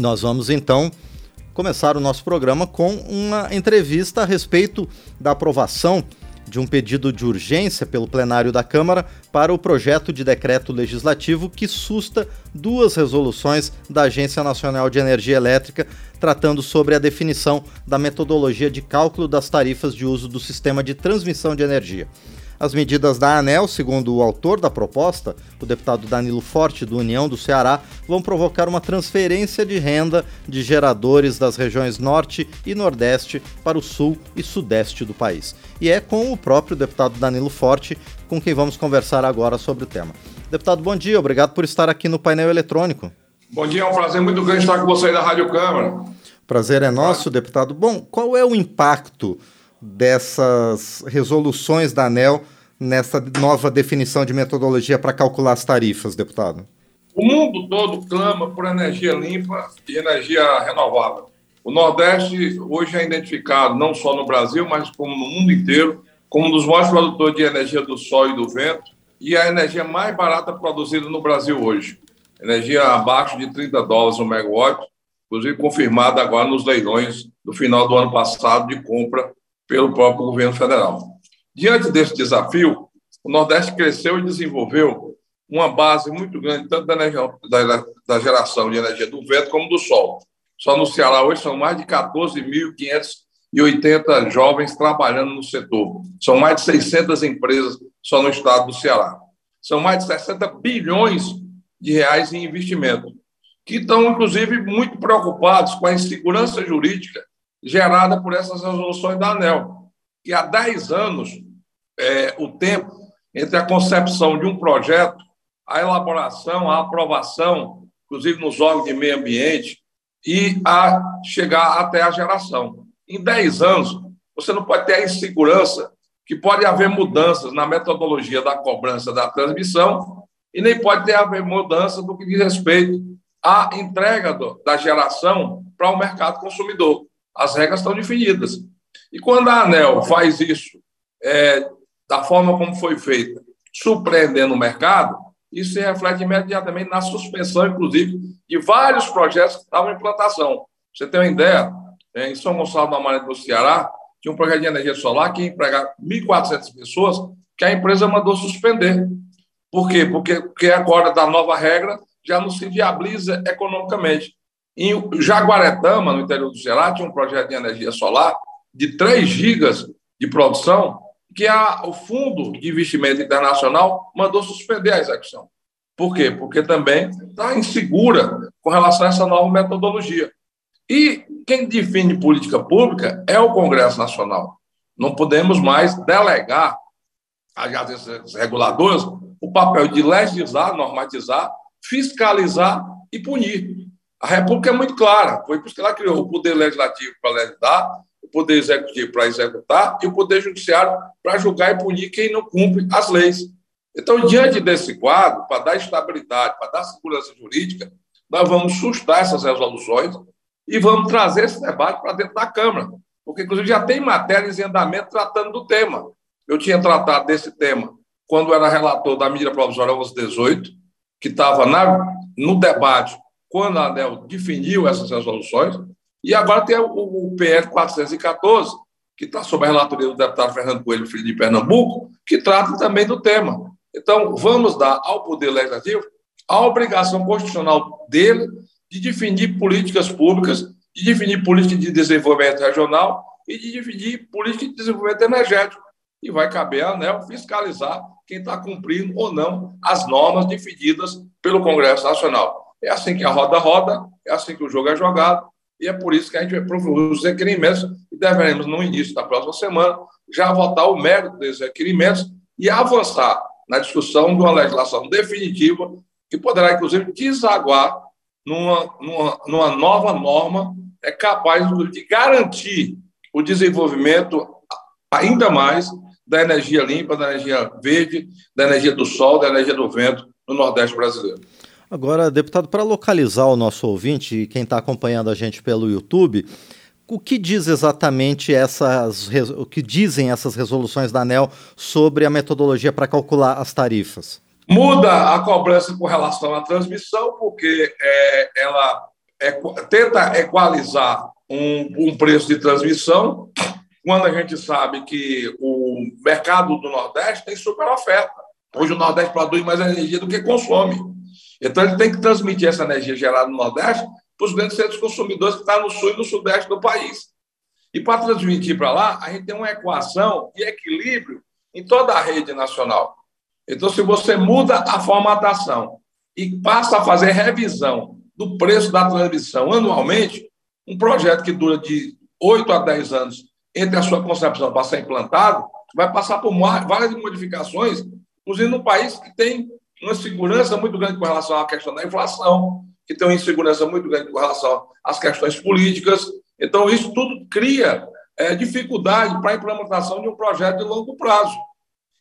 Nós vamos então começar o nosso programa com uma entrevista a respeito da aprovação de um pedido de urgência pelo plenário da Câmara para o projeto de decreto legislativo que susta duas resoluções da Agência Nacional de Energia Elétrica tratando sobre a definição da metodologia de cálculo das tarifas de uso do sistema de transmissão de energia. As medidas da ANEL, segundo o autor da proposta, o deputado Danilo Forte, do União do Ceará, vão provocar uma transferência de renda de geradores das regiões Norte e Nordeste para o Sul e Sudeste do país. E é com o próprio deputado Danilo Forte com quem vamos conversar agora sobre o tema. Deputado, bom dia, obrigado por estar aqui no painel eletrônico. Bom dia, é um prazer muito grande estar com você aí da Rádio Câmara. Prazer é nosso, deputado. Bom, qual é o impacto dessas resoluções da ANEL nessa nova definição de metodologia para calcular as tarifas, deputado? O mundo todo clama por energia limpa e energia renovável. O Nordeste hoje é identificado não só no Brasil, mas como no mundo inteiro, como um dos maiores produtores de energia do sol e do vento e a energia mais barata produzida no Brasil hoje. Energia abaixo de 30 dólares o megawatt, inclusive confirmada agora nos leilões do final do ano passado de compra pelo próprio governo federal. Diante desse desafio, o Nordeste cresceu e desenvolveu uma base muito grande, tanto da, energia, da, da geração de energia do vento como do sol. Só no Ceará hoje são mais de 14.580 jovens trabalhando no setor. São mais de 600 empresas só no estado do Ceará. São mais de 60 bilhões de reais em investimento, que estão, inclusive, muito preocupados com a insegurança jurídica gerada por essas resoluções da ANEL, que há 10 anos é, o tempo entre a concepção de um projeto, a elaboração, a aprovação, inclusive nos órgãos de meio ambiente, e a chegar até a geração. Em 10 anos, você não pode ter a insegurança que pode haver mudanças na metodologia da cobrança da transmissão e nem pode ter haver mudança do que diz respeito à entrega do, da geração para o mercado consumidor as regras estão definidas. E quando a ANEL faz isso é, da forma como foi feita, surpreendendo o mercado, isso se reflete imediatamente na suspensão, inclusive, de vários projetos que estavam em implantação. Você tem uma ideia? É, em São Gonçalo da Maré do Ceará, tinha um projeto de energia solar que ia empregar 1.400 pessoas, que a empresa mandou suspender. Por quê? Porque, porque agora, da nova regra, já não se viabiliza economicamente. Em Jaguaretama, no interior do Ceará, tinha um projeto de energia solar de 3 gigas de produção que a, o Fundo de Investimento Internacional mandou suspender a execução. Por quê? Porque também está insegura com relação a essa nova metodologia. E quem define política pública é o Congresso Nacional. Não podemos mais delegar às agências reguladoras o papel de legislar, normatizar, fiscalizar e punir. A República é muito clara, foi por isso que ela criou o poder legislativo para legislar, o poder executivo para executar e o poder judiciário para julgar e punir quem não cumpre as leis. Então, diante desse quadro, para dar estabilidade, para dar segurança jurídica, nós vamos sustar essas resoluções e vamos trazer esse debate para dentro da Câmara, porque, inclusive, já tem matérias em andamento tratando do tema. Eu tinha tratado desse tema quando era relator da medida provisória 1118, que estava no debate quando a ANEL definiu essas resoluções, e agora tem o, o PL 414, que está sob a relatoria do deputado Fernando Coelho, filho de Pernambuco, que trata também do tema. Então, vamos dar ao Poder Legislativo a obrigação constitucional dele de definir políticas públicas, de definir política de desenvolvimento regional e de definir política de desenvolvimento energético. E vai caber à ANEL fiscalizar quem está cumprindo ou não as normas definidas pelo Congresso Nacional. É assim que a roda roda, é assim que o jogo é jogado, e é por isso que a gente vai proferir os requerimentos e deveremos, no início da próxima semana, já votar o mérito desses requerimentos e avançar na discussão de uma legislação definitiva que poderá, inclusive, desaguar numa, numa, numa nova norma é capaz, de garantir o desenvolvimento ainda mais da energia limpa, da energia verde, da energia do sol, da energia do vento no Nordeste brasileiro. Agora, deputado, para localizar o nosso ouvinte e quem está acompanhando a gente pelo YouTube, o que diz exatamente essas, o que dizem essas resoluções da ANEL sobre a metodologia para calcular as tarifas? Muda a cobrança com relação à transmissão, porque é, ela tenta equalizar um, um preço de transmissão, quando a gente sabe que o mercado do Nordeste tem super oferta. Hoje o Nordeste produz mais energia do que consome. Então ele tem que transmitir essa energia gerada no Nordeste para os grandes centros consumidores que estão no sul e no sudeste do país. E para transmitir para lá, a gente tem uma equação de equilíbrio em toda a rede nacional. Então, se você muda a formatação e passa a fazer revisão do preço da transmissão anualmente, um projeto que dura de 8 a 10 anos entre a sua concepção para ser implantado, vai passar por várias modificações, inclusive num país que tem uma segurança muito grande com relação à questão da inflação, que tem uma insegurança muito grande com relação às questões políticas. Então, isso tudo cria é, dificuldade para a implementação de um projeto de longo prazo.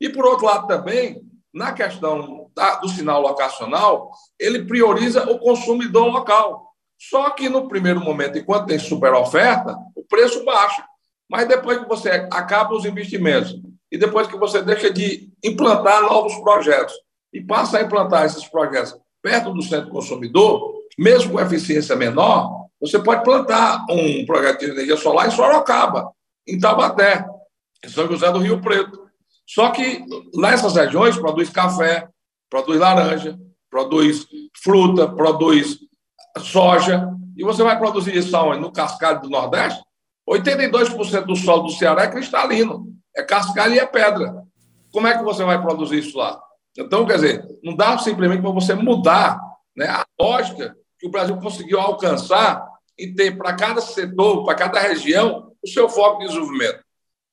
E, por outro lado, também, na questão da, do sinal locacional, ele prioriza o consumidor local. Só que, no primeiro momento, enquanto tem super oferta, o preço baixa. Mas depois que você acaba os investimentos e depois que você deixa de implantar novos projetos e passa a implantar esses projetos perto do centro consumidor, mesmo com eficiência menor, você pode plantar um projeto de energia solar em Sorocaba, em Taubaté, em São José do Rio Preto. Só que nessas regiões produz café, produz laranja, produz fruta, produz soja, e você vai produzir isso? No cascalho do Nordeste? 82% do solo do Ceará é cristalino, é cascalho e é pedra. Como é que você vai produzir isso lá? Então, quer dizer, não dá simplesmente para você mudar né, a lógica que o Brasil conseguiu alcançar e ter para cada setor, para cada região, o seu foco de desenvolvimento.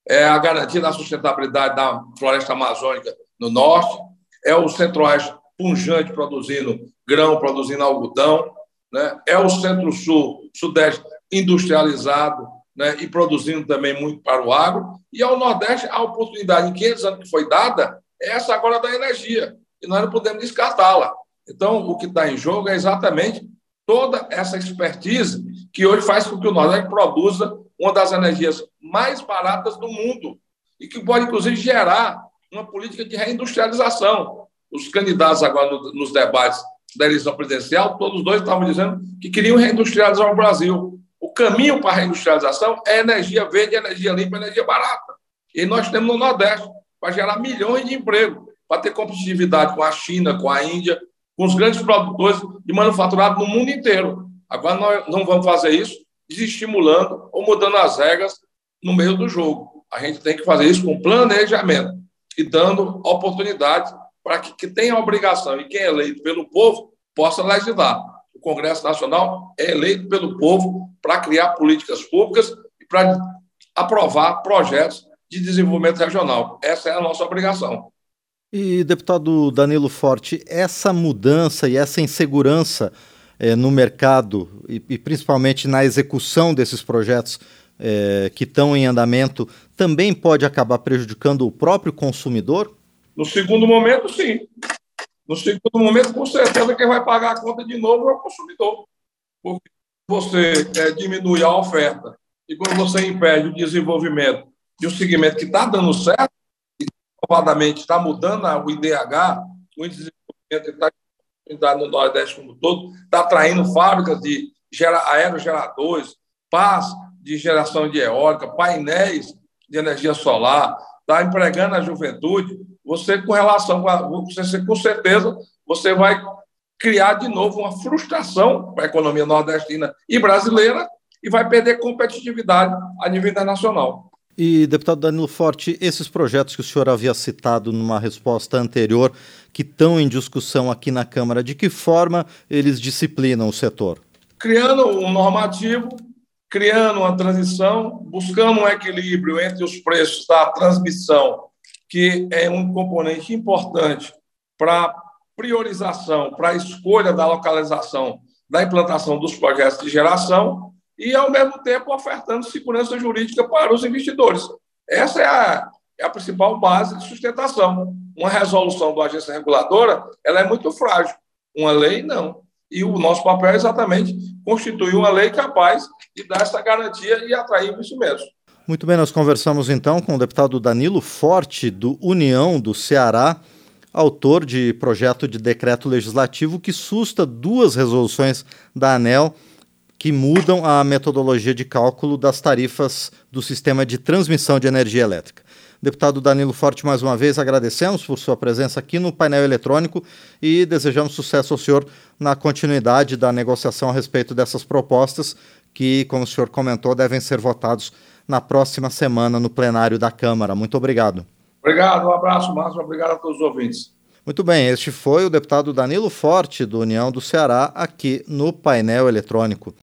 É a garantia da sustentabilidade da floresta amazônica no norte, é o centro-oeste punjante produzindo grão, produzindo algodão, né? é o centro-sul, sudeste industrializado né? e produzindo também muito para o agro, e ao nordeste a oportunidade em 500 anos que foi dada essa agora da energia, e nós não podemos descartá-la. Então, o que está em jogo é exatamente toda essa expertise que hoje faz com que o Nordeste produza uma das energias mais baratas do mundo e que pode, inclusive, gerar uma política de reindustrialização. Os candidatos agora no, nos debates da eleição presidencial, todos dois estavam dizendo que queriam reindustrializar o Brasil. O caminho para a reindustrialização é energia verde, energia limpa, energia barata. E nós temos no Nordeste para gerar milhões de empregos, para ter competitividade com a China, com a Índia, com os grandes produtores de manufaturado no mundo inteiro. Agora nós não vamos fazer isso desestimulando ou mudando as regras no meio do jogo. A gente tem que fazer isso com planejamento e dando oportunidade para que quem tem a obrigação e quem é eleito pelo povo possa legislar. O Congresso Nacional é eleito pelo povo para criar políticas públicas e para aprovar projetos de desenvolvimento regional. Essa é a nossa obrigação. E, deputado Danilo Forte, essa mudança e essa insegurança é, no mercado e, e, principalmente na execução desses projetos é, que estão em andamento também pode acabar prejudicando o próprio consumidor? No segundo momento, sim. No segundo momento, com certeza, quem vai pagar a conta de novo é o consumidor. Porque você é, diminui a oferta e quando você impede o desenvolvimento de um segmento que está dando certo, comprovadamente está mudando o IDH, o índice de desenvolvimento está no Nordeste como todo, está atraindo fábricas de aerogeradores, pás de geração de eólica, painéis de energia solar, está empregando a juventude. Você, com relação a você, com certeza, você vai criar de novo uma frustração para a economia nordestina e brasileira e vai perder competitividade a nível internacional. E, deputado Danilo Forte, esses projetos que o senhor havia citado numa resposta anterior, que estão em discussão aqui na Câmara, de que forma eles disciplinam o setor? Criando um normativo, criando uma transição, buscando um equilíbrio entre os preços da transmissão, que é um componente importante para priorização, para a escolha da localização da implantação dos projetos de geração, e, ao mesmo tempo, ofertando segurança jurídica para os investidores. Essa é a, é a principal base de sustentação. Uma resolução da agência reguladora ela é muito frágil, uma lei não. E o nosso papel é exatamente constituir uma lei capaz de dar essa garantia e atrair investimentos. Muito bem, nós conversamos então com o deputado Danilo Forte, do União do Ceará, autor de projeto de decreto legislativo que susta duas resoluções da ANEL que mudam a metodologia de cálculo das tarifas do sistema de transmissão de energia elétrica. Deputado Danilo Forte, mais uma vez agradecemos por sua presença aqui no painel eletrônico e desejamos sucesso ao senhor na continuidade da negociação a respeito dessas propostas que, como o senhor comentou, devem ser votados na próxima semana no plenário da Câmara. Muito obrigado. Obrigado, um abraço, Márcio. Obrigado a todos os ouvintes. Muito bem, este foi o deputado Danilo Forte, do União do Ceará, aqui no painel eletrônico.